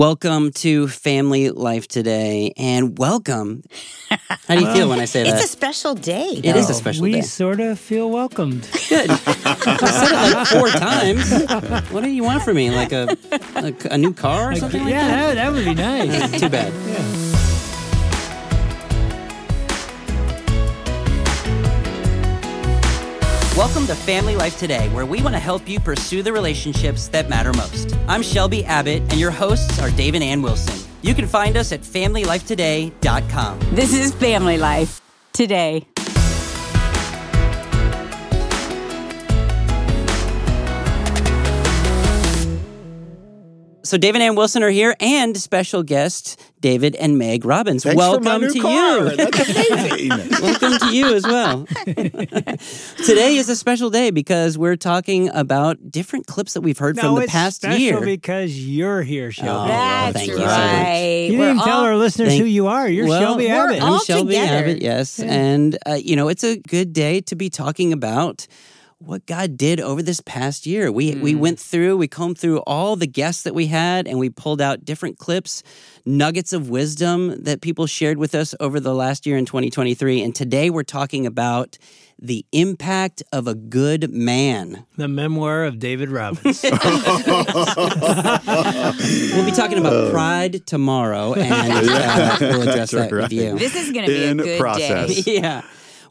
Welcome to Family Life Today, and welcome. How do you feel when I say that? It's a special day. It is a special we day. We sort of feel welcomed. Good. I said it like four times. What do you want from me? Like a a, a new car or something like yeah, that? that, that would be nice. Too bad. Welcome to Family Life Today, where we want to help you pursue the relationships that matter most. I'm Shelby Abbott, and your hosts are Dave and Ann Wilson. You can find us at FamilyLifeToday.com. This is Family Life today. So David and Ann Wilson are here, and special guest David and Meg Robbins. Thanks Welcome for my new to car. you. That's amazing. Welcome to you as well. Today is a special day because we're talking about different clips that we've heard no, from the it's past special year. because you're here, Shelby. Oh, That's thank you so you didn't tell all- our listeners Thank- who you are. You're Well, Shelby we're Abbott. I'm all Shelby together. Abbott, yes. And, uh, you know, it's a good day to be talking about what God did over this past year. We, we Hmm. went through, we combed through all the guests that we had, and we pulled out different clips, nuggets of wisdom that people shared with us over the last year in 2023. And today we're talking about the impact of a good man. the memoir of David Robbins. We'll be talking about pride tomorrow, and uh, we'll address that with you. This is going to be In a good process. day. yeah.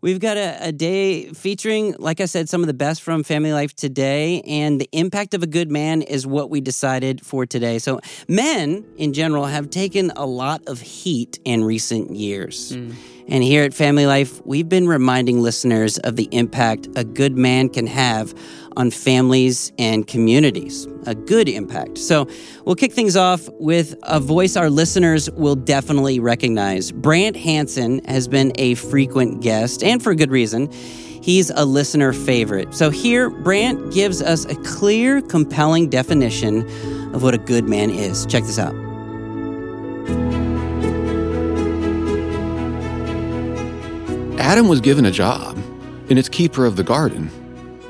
We've got a, a day featuring, like I said, some of the best from Family Life today. And the impact of a good man is what we decided for today. So, men in general have taken a lot of heat in recent years. Mm. And here at Family Life, we've been reminding listeners of the impact a good man can have on families and communities. A good impact. So we'll kick things off with a voice our listeners will definitely recognize. Brant Hansen has been a frequent guest, and for good reason. He's a listener favorite. So here, Brant gives us a clear, compelling definition of what a good man is. Check this out. Adam was given a job, and it's keeper of the garden.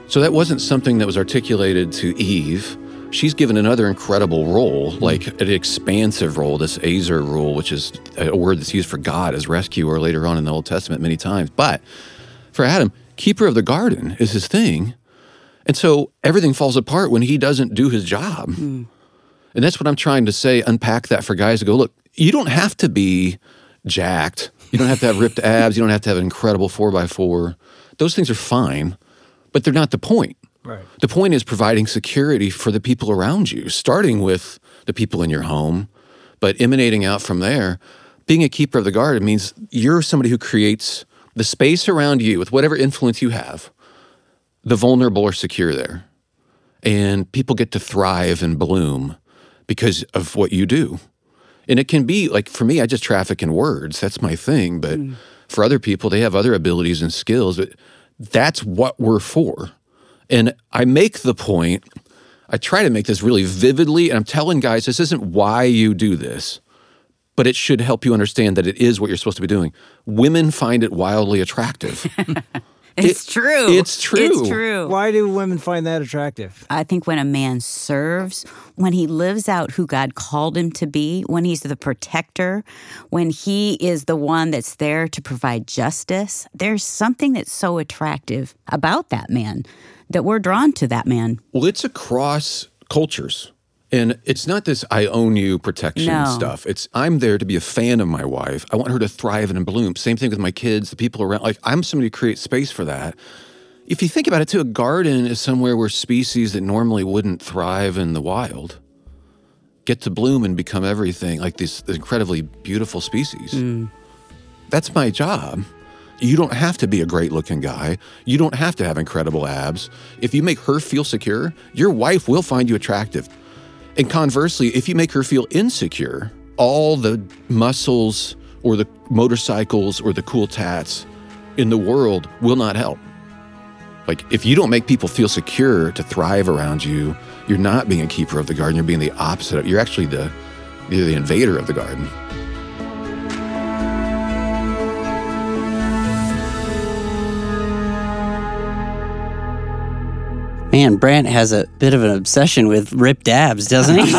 So that wasn't something that was articulated to Eve. She's given another incredible role, hmm. like an expansive role, this ezer rule, which is a word that's used for God as rescuer later on in the Old Testament many times. But for Adam, keeper of the garden is his thing. And so everything falls apart when he doesn't do his job. Hmm. And that's what I'm trying to say, unpack that for guys to go, look, you don't have to be jacked. You don't have to have ripped abs. You don't have to have an incredible four by four. Those things are fine, but they're not the point. right. The point is providing security for the people around you, starting with the people in your home, but emanating out from there. Being a keeper of the garden means you're somebody who creates the space around you with whatever influence you have. The vulnerable are secure there. And people get to thrive and bloom because of what you do. And it can be like for me, I just traffic in words. That's my thing. But hmm. for other people, they have other abilities and skills. But that's what we're for. And I make the point, I try to make this really vividly. And I'm telling guys, this isn't why you do this, but it should help you understand that it is what you're supposed to be doing. Women find it wildly attractive. It's It- true. it's true. It's true. Why do women find that attractive? I think when a man serves, when he lives out who God called him to be, when he's the protector, when he is the one that's there to provide justice, there's something that's so attractive about that man that we're drawn to that man. Well, it's across cultures. And it's not this I own you protection No. stuff. It's I'm there to be a fan of my wife. I want her to thrive and bloom. Same thing with my kids, the people around. Like I'm somebody who creates space for that. If you think about it too, a garden is somewhere where species that normally wouldn't thrive in the wild get to bloom and become everything, like these incredibly beautiful species. Hmm. That's my job. You don't have to be a great looking guy. You don't have to have incredible abs. If you make her feel secure, your wife will find you attractive. And conversely, if you make her feel insecure, all the muscles or the motorcycles or the cool tats in the world will not help. Like, if you don't make people feel secure to thrive around you, you're not being a keeper of the garden. You're being the opposite. Of, you're actually the, you're the invader of the garden. Man, Brant has a bit of an obsession with ripped abs, doesn't he? he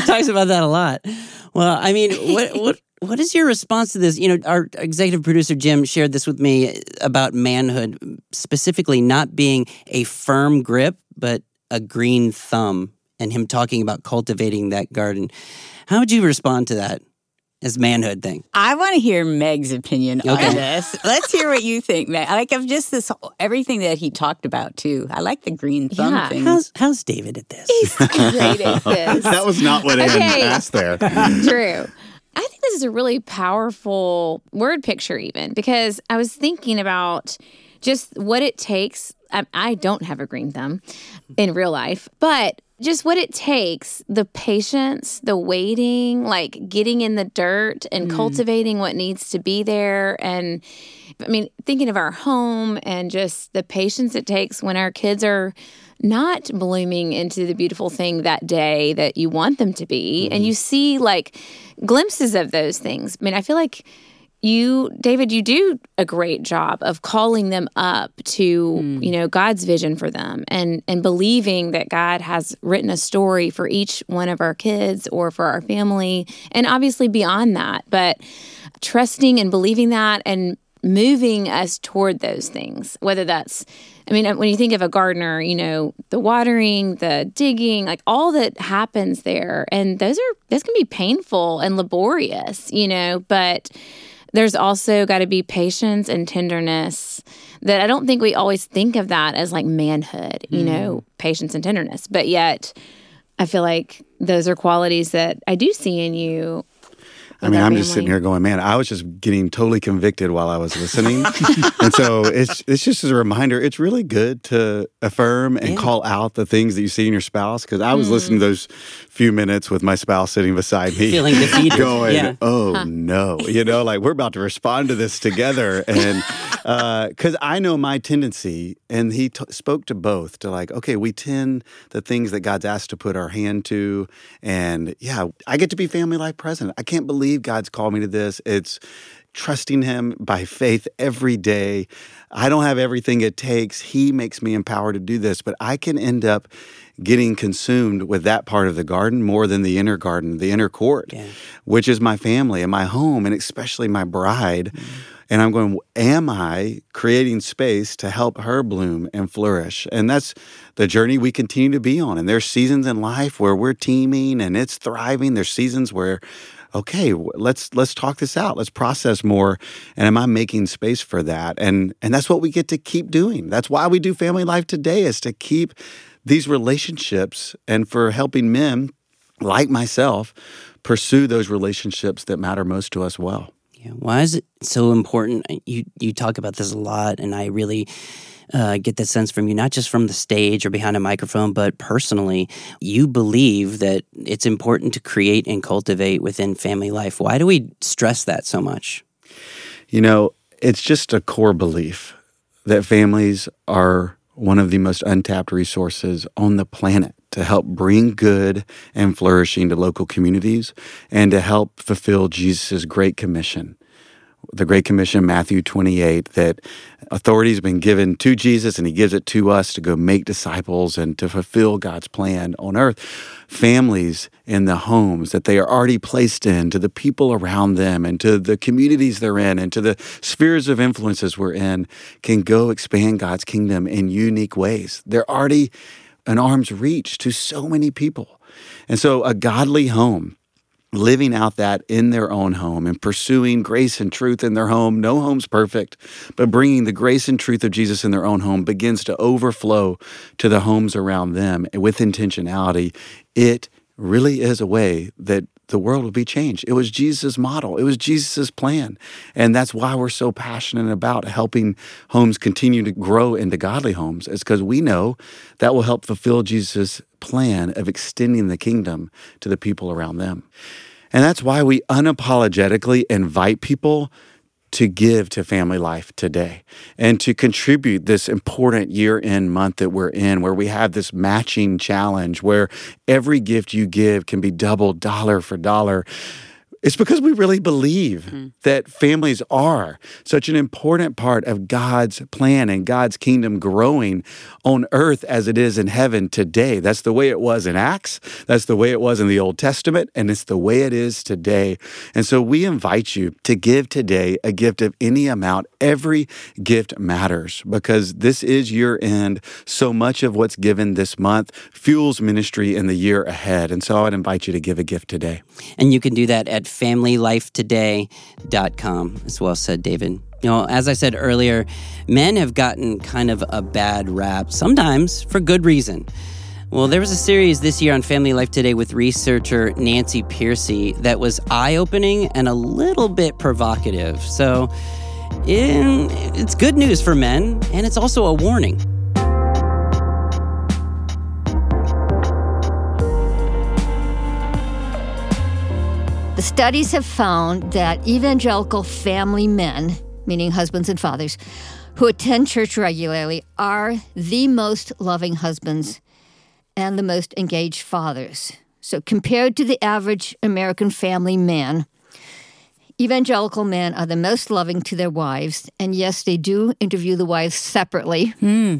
talks about that a lot. Well, I mean, what what what is your response to this? You know, our executive producer Jim shared this with me about manhood, specifically not being a firm grip, but a green thumb, and him talking about cultivating that garden. How would you respond to that? As manhood thing. I want to hear Meg's opinion Okay. on this. Let's hear what you think, Meg. I like of just this whole, everything that he talked about too. I like the green thumb Yeah. thing. How's how's David at this? He's great at this. That was not what Ann Okay. asked there. True. I think this is a really powerful word picture, even because I was thinking about just what it takes. I, I don't have a green thumb in real life, but just what it takes the patience, the waiting, like getting in the dirt and mm. cultivating what needs to be there. And I mean, thinking of our home and just the patience it takes when our kids are not blooming into the beautiful thing that day that you want them to be. And mm-hmm. you see like glimpses of those things. I mean, I feel like you david you do a great job of calling them up to hmm. you know god's vision for them and and believing that god has written a story for each one of our kids or for our family and obviously beyond that but trusting and believing that and moving us toward those things whether that's i mean when you think of a gardener you know the watering the digging like all that happens there and those are those can be painful and laborious you know but there's also got to be patience and tenderness that I don't think we always think of that as like manhood, you mm. know, patience and tenderness. But yet, I feel like those are qualities that I do see in you. I mean, I'm just sitting here going, man, I was just getting totally convicted while I was listening. and so it's it's just as a reminder, it's really good to affirm and call out the things that you see in your spouse. Because I was mm. listening to those few minutes with my spouse sitting beside me. Feeling defeated. going, Yeah. oh no, you know, like we're about to respond to this together, and Uh, because I know my tendency, and he t- spoke to both to like, okay, we tend the things that God's asked to put our hand to, and yeah, I get to be family life present. I can't believe God's called me to this. It's trusting him by faith every day. I don't have everything it takes. He makes me empowered to do this, but I can end up getting consumed with that part of the garden more than the inner garden, the inner court, which is my family and my home, and especially my bride. Mm-hmm. And I'm going, am I creating space to help her bloom and flourish? And that's the journey we continue to be on. And there's seasons in life where we're teaming and it's thriving. There's seasons where okay let's let's talk this out let's process more and am i making space for that and and that's what we get to keep doing that's why we do family life today is to keep these relationships and for helping men like myself pursue those relationships that matter most to us well Yeah. Why is it so important? You you talk about this a lot, and I really uh, get that sense from you, not just from the stage or behind a microphone, but personally. You believe that it's important to create and cultivate within family life. Why do we stress that so much? You know, it's just a core belief that families are one of the most untapped resources on the planet to help bring good and flourishing to local communities and to help fulfill Jesus' great commission. The Great Commission, Matthew 28, that authority has been given to Jesus and he gives it to us to go make disciples and to fulfill God's plan on earth. Families in the homes that they are already placed in, to the people around them, and to the communities they're in, and to the spheres of influences we're in, can go expand God's kingdom in unique ways. They're already an arm's reach to so many people. And so, a godly home living out that in their own home and pursuing grace and truth in their home. No home's perfect, but bringing the grace and truth of Jesus in their own home begins to overflow to the homes around them with intentionality. It really is a way that the world will be changed. It was Jesus' model. It was Jesus' plan. And that's why we're so passionate about helping homes continue to grow into godly homes. is because we know that will help fulfill Jesus' plan of extending the kingdom to the people around them. And that's why we unapologetically invite people to give to family life today and to contribute this important year end month that we're in, where we have this matching challenge where every gift you give can be doubled dollar for dollar. It's because we really believe mm-hmm. that families are such an important part of God's plan and God's kingdom growing on earth as it is in heaven today. That's the way it was in Acts. That's the way it was in the Old Testament. And it's the way it is today. And so we invite you to give today a gift of any amount. Every gift matters because this is your end. So much of what's given this month fuels ministry in the year ahead. And so I would invite you to give a gift today. And you can do that at familylifetoday.com as well, said David. You know, as I said earlier, men have gotten kind of a bad rap, sometimes for good reason. Well, there was a series this year on Family Life Today with researcher Nancy Pearcey that was eye opening and a little bit provocative. So, it's good news for men, and it's also a warning. Studies have found that evangelical family men, meaning husbands and fathers, who attend church regularly are the most loving husbands and the most engaged fathers. So, compared to the average American family man, evangelical men are the most loving to their wives. And yes, they do interview the wives separately. Hmm.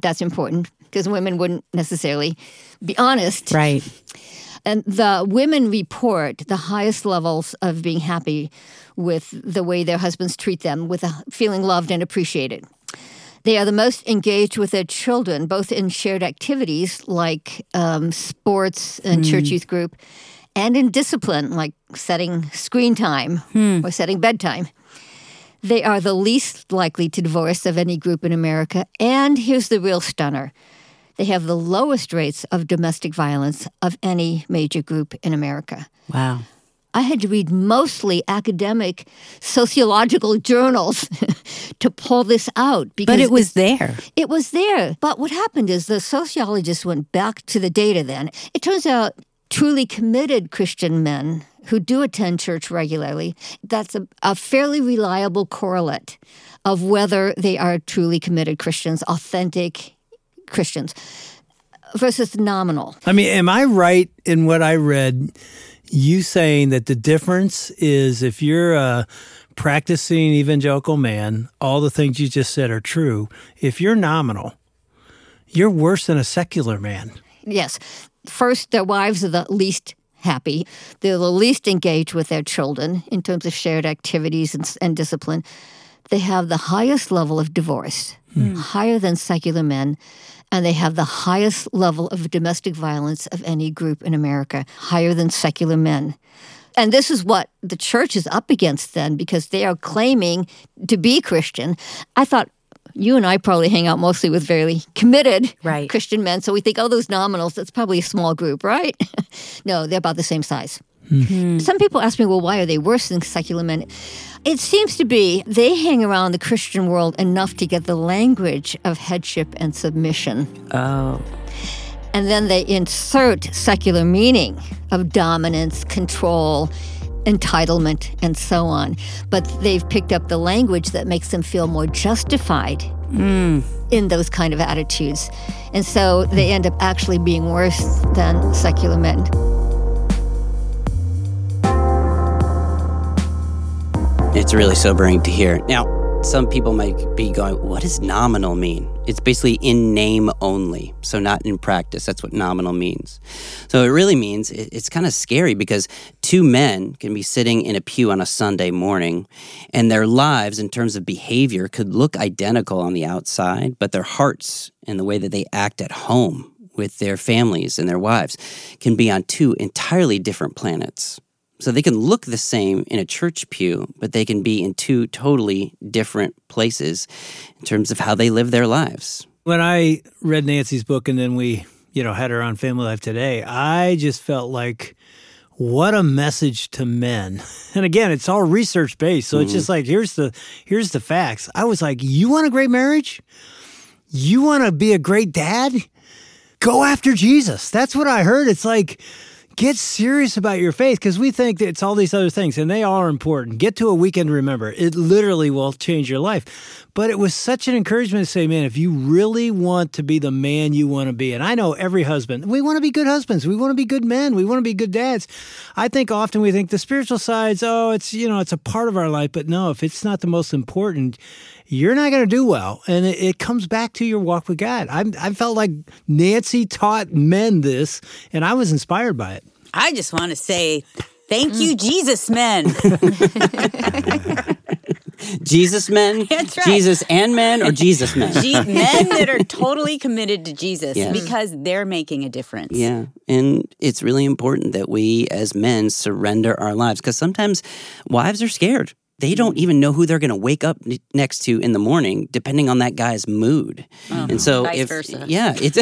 That's important because women wouldn't necessarily be honest. Right. And the women report the highest levels of being happy with the way their husbands treat them, with a feeling loved and appreciated. They are the most engaged with their children, both in shared activities like um, sports and church youth group, and in discipline like setting screen time or setting bedtime. They are the least likely to divorce of any group in America. And here's the real stunner they have the lowest rates of domestic violence of any major group in America. Wow. I had to read mostly academic sociological journals to pull this out because But it was there. it was there. But what happened is the sociologists went back to the data then. It turns out truly committed Christian men who do attend church regularly, that's a, a fairly reliable correlate of whether they are truly committed Christians, authentic Christians, versus nominal. I mean, am I right in what I read? You saying that the difference is if you're a practicing evangelical man, all the things you just said are true. If you're nominal, you're worse than a secular man. Yes. First, their wives are the least happy. They're the least engaged with their children in terms of shared activities and, and discipline. They have the highest level of divorce, hmm. higher than secular men, and they have the highest level of domestic violence of any group in America, higher than secular men. And this is what the church is up against then because they are claiming to be Christian. I thought you and I probably hang out mostly with very committed Right. Christian men. So we think, oh, those nominals, that's probably a small group, right? no, they're about the same size. Hmm. Some people ask me, well, why are they worse than secular men? It seems to be they hang around the Christian world enough to get the language of headship and submission. Oh. And then they insert secular meaning of dominance, control, entitlement, and so on. But they've picked up the language that makes them feel more justified hmm. in those kind of attitudes. And so they end up actually being worse than secular men. It's really sobering to hear. Now, some people might be going, what does nominal mean? It's basically in name only, so not in practice. That's what nominal means. So it really means it's kind of scary because two men can be sitting in a pew on a Sunday morning, and their lives, in terms of behavior, could look identical on the outside, but their hearts and the way that they act at home with their families and their wives can be on two entirely different planets. So they can look the same in a church pew, but they can be in two totally different places in terms of how they live their lives. When I read Nancy's book and then we, you know, had her on Family Life today, I just felt like what a message to men. And again, it's all research based. So it's mm-hmm. just like here's the here's the facts. I was like, you want a great marriage? You want to be a great dad? Go after Jesus. That's what I heard. It's like get serious about your faith because we think that it's all these other things and they are important. Get to a weekend remember. It literally will change your life. But it was such an encouragement to say, man, if you really want to be the man you want to be, and I know every husband, we want to be good husbands, we want to be good men, we want to be good dads. I think often we think the spiritual sides, oh, it's you know, it's a part of our life, but no, if it's not the most important, you're not going to do well. And it, it, comes back to your walk with God. I, I felt like Nancy taught men this, and I was inspired by it. I just want to say thank you, mm. Jesus men. Jesus men? That's right. Jesus and men or Jesus men? G- men that are totally committed to Jesus yes. because they're making a difference. Yeah. And it's really important that we as men surrender our lives because sometimes wives are scared they don't even know who they're going to wake up n- next to in the morning, depending on that guy's mood. Oh, and uh-huh. so, vice if versa. yeah, it's.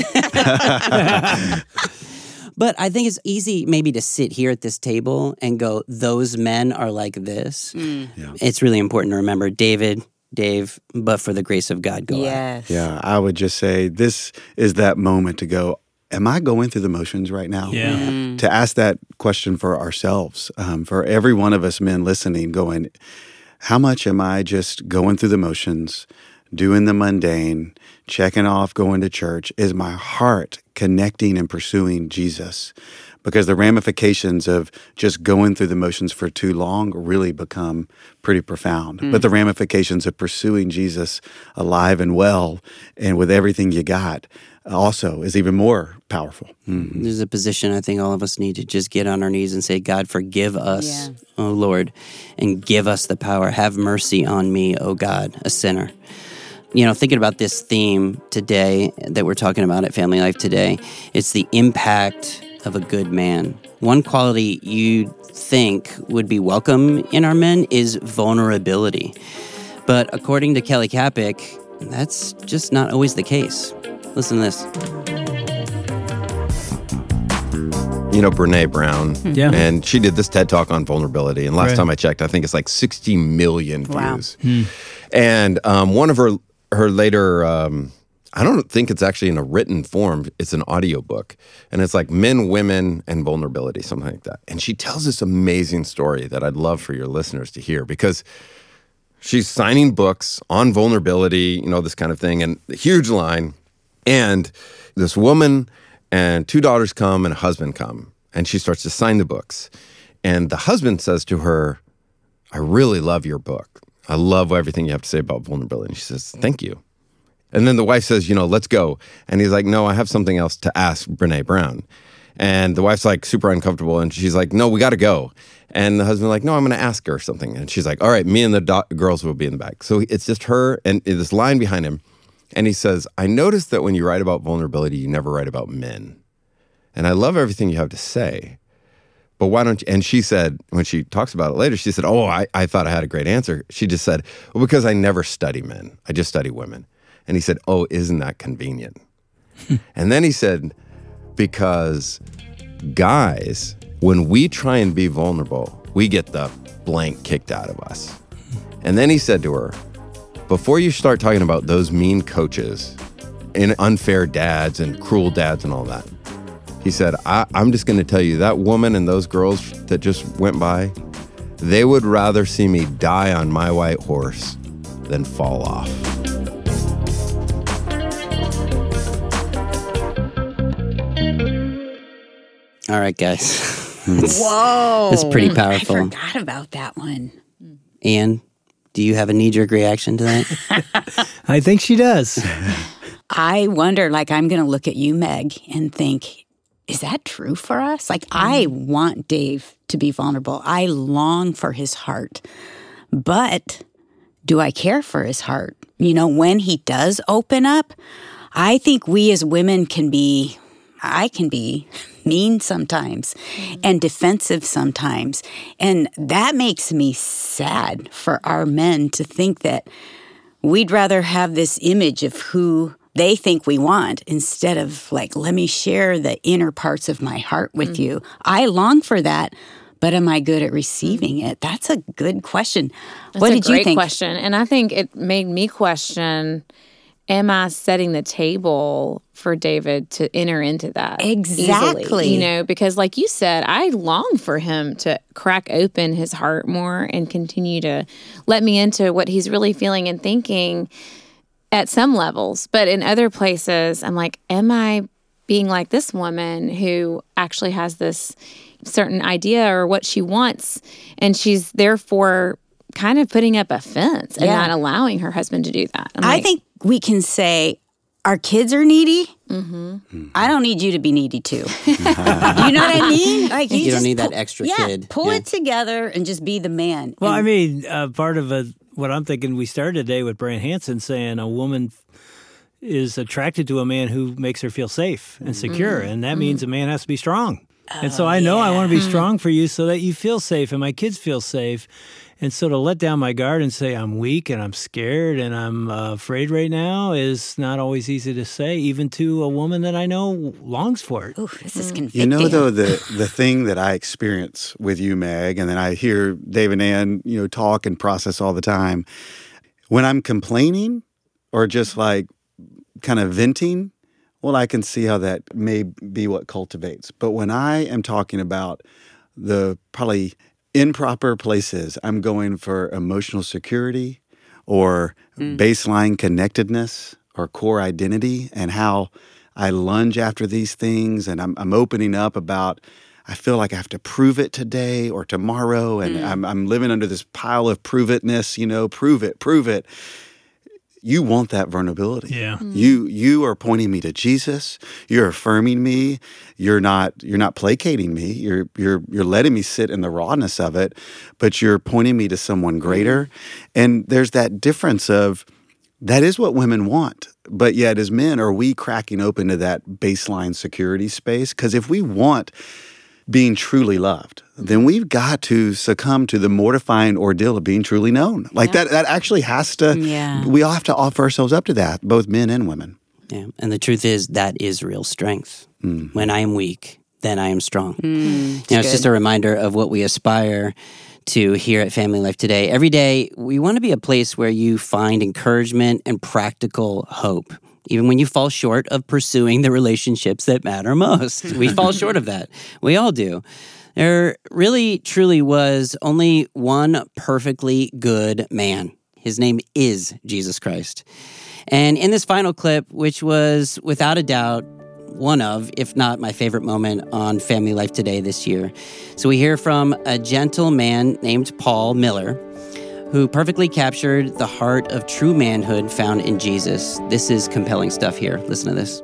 But I think it's easy maybe to sit here at this table and go, those men are like this. Mm. Yeah. It's really important to remember David, Dave, but for the grace of God, go yes. out. Yeah, I would just say this is that moment to go, am I going through the motions right now? Yeah. Mm. To ask that question for ourselves, um, for every one of us men listening, going, how much am I just going through the motions, doing the mundane, checking off going to church? Is my heart connecting and pursuing Jesus? Because the ramifications of just going through the motions for too long really become pretty profound. Mm. But the ramifications of pursuing Jesus alive and well and with everything you got also is even more powerful. Mm-hmm. There's a position I think all of us need to just get on our knees and say, God, forgive us, yeah. oh Lord, and give us the power. Have mercy on me, oh God, a sinner you know, thinking about this theme today that we're talking about at Family Life today, it's the impact of a good man. One quality you think would be welcome in our men is vulnerability. But according to Kelly Kapic, that's just not always the case. Listen to this. You know, Brene Brown. Yeah. And she did this TED talk on vulnerability. And last right. time I checked, I think it's like 60 million views. Wow. Hmm. And um, one of her her later um, I don't think it's actually in a written form. It's an audiobook. And it's like men, women, and vulnerability, something like that. And she tells this amazing story that I'd love for your listeners to hear because she's signing books on vulnerability, you know, this kind of thing, and a huge line. And this woman and two daughters come and a husband come. And she starts to sign the books. And the husband says to her, I really love your book. I love everything you have to say about vulnerability. And she says, Thank you. And then the wife says, You know, let's go. And he's like, No, I have something else to ask Brene Brown. And the wife's like super uncomfortable. And she's like, No, we got to go. And the husband's like, No, I'm going to ask her something. And she's like, All right, me and the do- girls will be in the back. So it's just her and this line behind him. And he says, I noticed that when you write about vulnerability, you never write about men. And I love everything you have to say. But why don't you? And she said, when she talks about it later, she said, Oh, I, I thought I had a great answer. She just said, Well, because I never study men, I just study women. And he said, Oh, isn't that convenient? and then he said, Because guys, when we try and be vulnerable, we get the blank kicked out of us. And then he said to her, Before you start talking about those mean coaches and unfair dads and cruel dads and all that, he said, I, am just going to tell you that woman and those girls that just went by, they would rather see me die on my white horse than fall off. All right, guys. Whoa. It's pretty powerful. I forgot about that one. Ann, do you have a knee jerk reaction to that? I think she does. I wonder, like, I'm going to look at you, Meg, and think, is that true for us? Like, I want Dave to be vulnerable. I long for his heart. But do I care for his heart? You know, when he does open up, I think we as women can be, I can be mean sometimes mm. and defensive sometimes. And that makes me sad for our men to think that we'd rather have this image of who they think we want instead of like, let me share the inner parts of my heart with mm-hmm. you. I long for that, but am I good at receiving it? That's a good question. That's what did you think? question. And I think it made me question am I setting the table for David to enter into that? Exactly. Easily, you know, because like you said, I long for him to crack open his heart more and continue to let me into what he's really feeling and thinking at some levels. But in other places, I'm like, am I being like this woman who actually has this certain idea or what she wants and she's therefore kind of putting up a fence and Yeah. not allowing her husband to do that. I'm I like, think we can say our kids are needy. I don't need you to be needy too. you know what I mean? Like You don't just need that extra yeah, kid. Pull Yeah. it together and just be the man. Well, I mean, uh, part of a, what I'm thinking, we started today with Brant Hansen saying a woman is attracted to a man who makes her feel safe and mm-hmm. secure, and that mm-hmm. means a man has to be strong. and so oh, I know I want to be strong for you so that you feel safe and my kids feel safe. And so to let down my guard and say I'm weak and I'm scared and I'm uh, afraid right now is not always easy to say, even to a woman that I know longs for it. Ooh, this is convicting. You know, though the the thing that I experience with you, Meg, and then I hear Dave and Ann, you know, talk and process all the time. When I'm complaining or just like kind of venting, well, I can see how that may be what cultivates. But when I am talking about the probably improper places, I'm going for emotional security or mm. baseline connectedness or core identity and how I lunge after these things and I'm, I'm opening up about I feel like I have to prove it today or tomorrow and mm. I'm, I'm living under this pile of prove itness, you know, prove it, prove it you want that vulnerability. Yeah. Mm-hmm. You you are pointing me to Jesus. You're affirming me. You're not you're not placating me. You're you're you're letting me sit in the rawness of it, but you're pointing me to someone greater. Mm-hmm. And there's that difference of that is what women want. But yet as men are we cracking open to that baseline security space because if we want being truly loved, then we've got to succumb to the mortifying ordeal of being truly known. Like that that actually has to Yeah. we all have to offer ourselves up to that, both men and women. Yeah. And the truth is, that is real strength. Mm. When I am weak, then I am strong. Mm. you know, it's just a reminder of what we aspire to here at Family Life Today. Every day, we want to be a place where you find encouragement and practical hope. Even when you fall short of pursuing the relationships that matter most, we fall short of that. We all do. There really, truly was only one perfectly good man. His name is Jesus Christ. And in this final clip, which was without a doubt one of, if not my favorite moment on Family Life Today this year. So we hear from a gentle man named Paul Miller, who perfectly captured the heart of true manhood found in Jesus. This is compelling stuff here. Listen to this.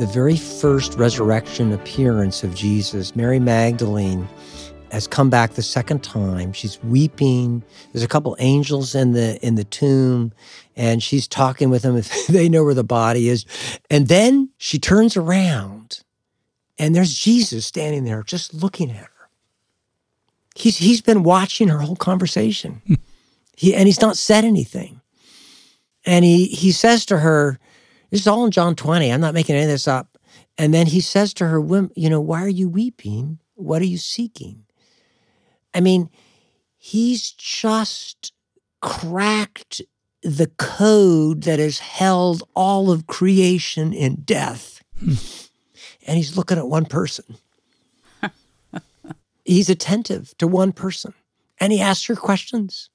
the very first resurrection appearance of Jesus, Mary Magdalene has come back the second time. She's weeping. There's a couple angels in the in the tomb, and she's talking with them if they know where the body is. And then she turns around, and there's Jesus standing there, just looking at her. He's he's been watching her whole conversation. Hmm. he and he's not said anything. And he he says to her, this is all in John 20. I'm not making any of this up. And then he says to her, You know, why are you weeping? What are you seeking? I mean, he's just cracked the code that has held all of creation in death. Hmm. and he's looking at one person. he's attentive to one person. And he asks her questions.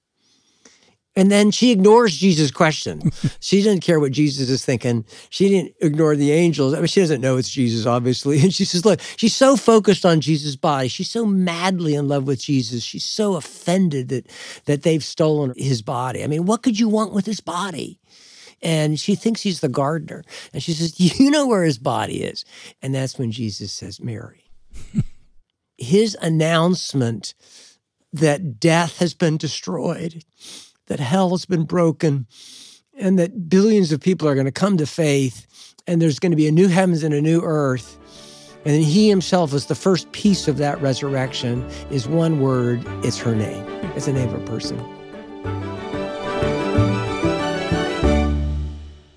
And then she ignores Jesus' question. she doesn't care what Jesus is thinking. She didn't ignore the angels. I mean, she doesn't know it's Jesus, obviously. And she says, Look, she's so focused on Jesus' body. She's so madly in love with Jesus. She's so offended that, that they've stolen his body. I mean, what could you want with his body? And she thinks he's the gardener. And she says, You know where his body is. And that's when Jesus says, Mary. his announcement that death has been destroyed that hell has been broken and that billions of people are going to come to faith and there's going to be a new heavens and a new earth. And then he himself is the first piece of that resurrection is one word, it's her name. It's the name of a person.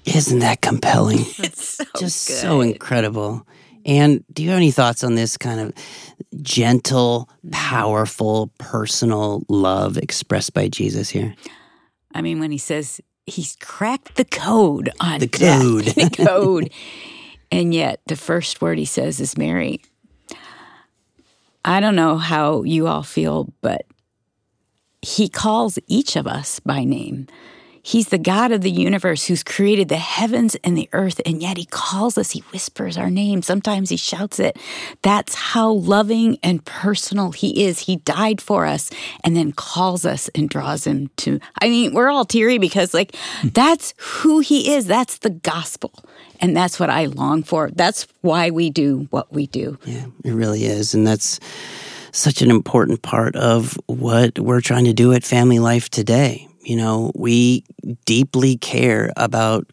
Isn't that compelling? It's so Just good. so incredible. And do you have any thoughts on this kind of gentle, mm-hmm. powerful, personal love expressed by Jesus here? I mean, when he says he's cracked the code on The death, code. the code, and yet the first word he says is Mary. I don't know how you all feel, but he calls each of us by name. He's the God of the universe who's created the heavens and the earth, and yet he calls us, he whispers our name. Sometimes he shouts it. That's how loving and personal he is. He died for us and then calls us and draws him to. I mean, we're all teary because, like, hmm. that's who he is. That's the gospel. And that's what I long for. That's why we do what we do. Yeah, it really is. And that's such an important part of what we're trying to do at Family Life today. You know, we deeply care about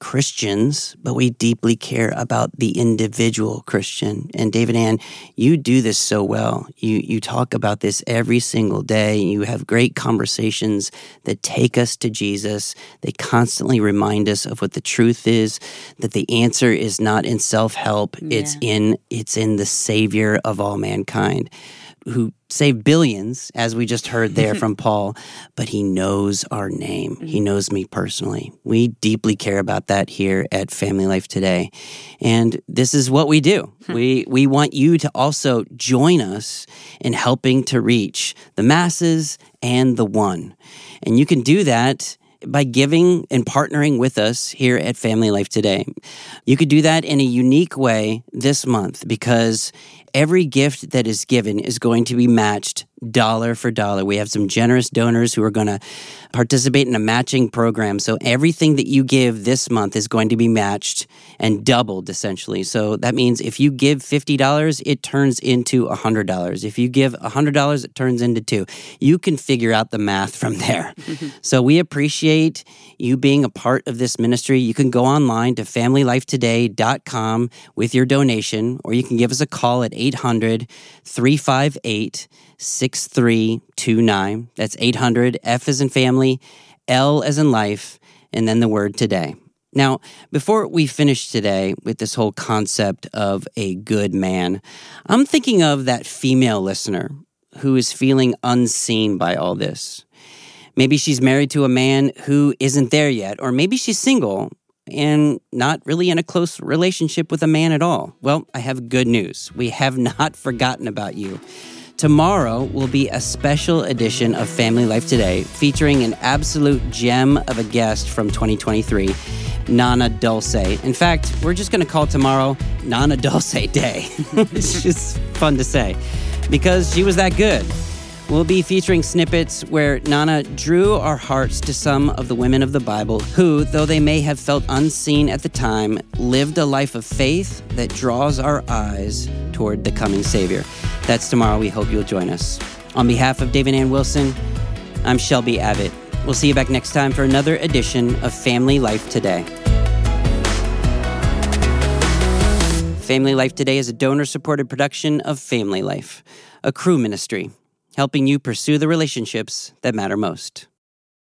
Christians, but we deeply care about the individual Christian. And David Ann, you do this so well. You you talk about this every single day. You have great conversations that take us to Jesus. They constantly remind us of what the truth is, that the answer is not in self-help. It's in it's in the savior of all mankind who saved billions, as we just heard there from Paul, but he knows our name. He mm-hmm. knows me personally. We deeply care about that here at Family Life Today. And this is what we do. Hmm. we we want you to also join us in helping to reach the masses and the one. And you can do that by giving and partnering with us here at Family Life Today. You could do that in a unique way this month because every gift that is given is going to be matched dollar for dollar. We have some generous donors who are going to participate in a matching program. So everything that you give this month is going to be matched and doubled essentially. So that means if you give $50, it turns into $100. If you give $100, it turns into 2. You can figure out the math from there. so we appreciate you being a part of this ministry. You can go online to familylifetoday.com with your donation or you can give us a call at 800 358 6329. That's 800 F as in family, L as in life, and then the word today. Now, before we finish today with this whole concept of a good man, I'm thinking of that female listener who is feeling unseen by all this. Maybe she's married to a man who isn't there yet, or maybe she's single and not really in a close relationship with a man at all. Well, I have good news. We have not forgotten about you. Tomorrow will be a special edition of Family Life Today featuring an absolute gem of a guest from 2023, Nana Dolce. In fact, we're just going to call tomorrow Nana Dolce Day. it's just fun to say because she was that good. We'll be featuring snippets where Nana drew our hearts to some of the women of the Bible who, though they may have felt unseen at the time, lived a life of faith that draws our eyes toward the coming Savior. That's tomorrow. We hope you'll join us. On behalf of David Ann Wilson, I'm Shelby Abbott. We'll see you back next time for another edition of Family Life Today. Family Life Today is a donor supported production of Family Life, a Cru ministry helping you pursue the relationships that matter most.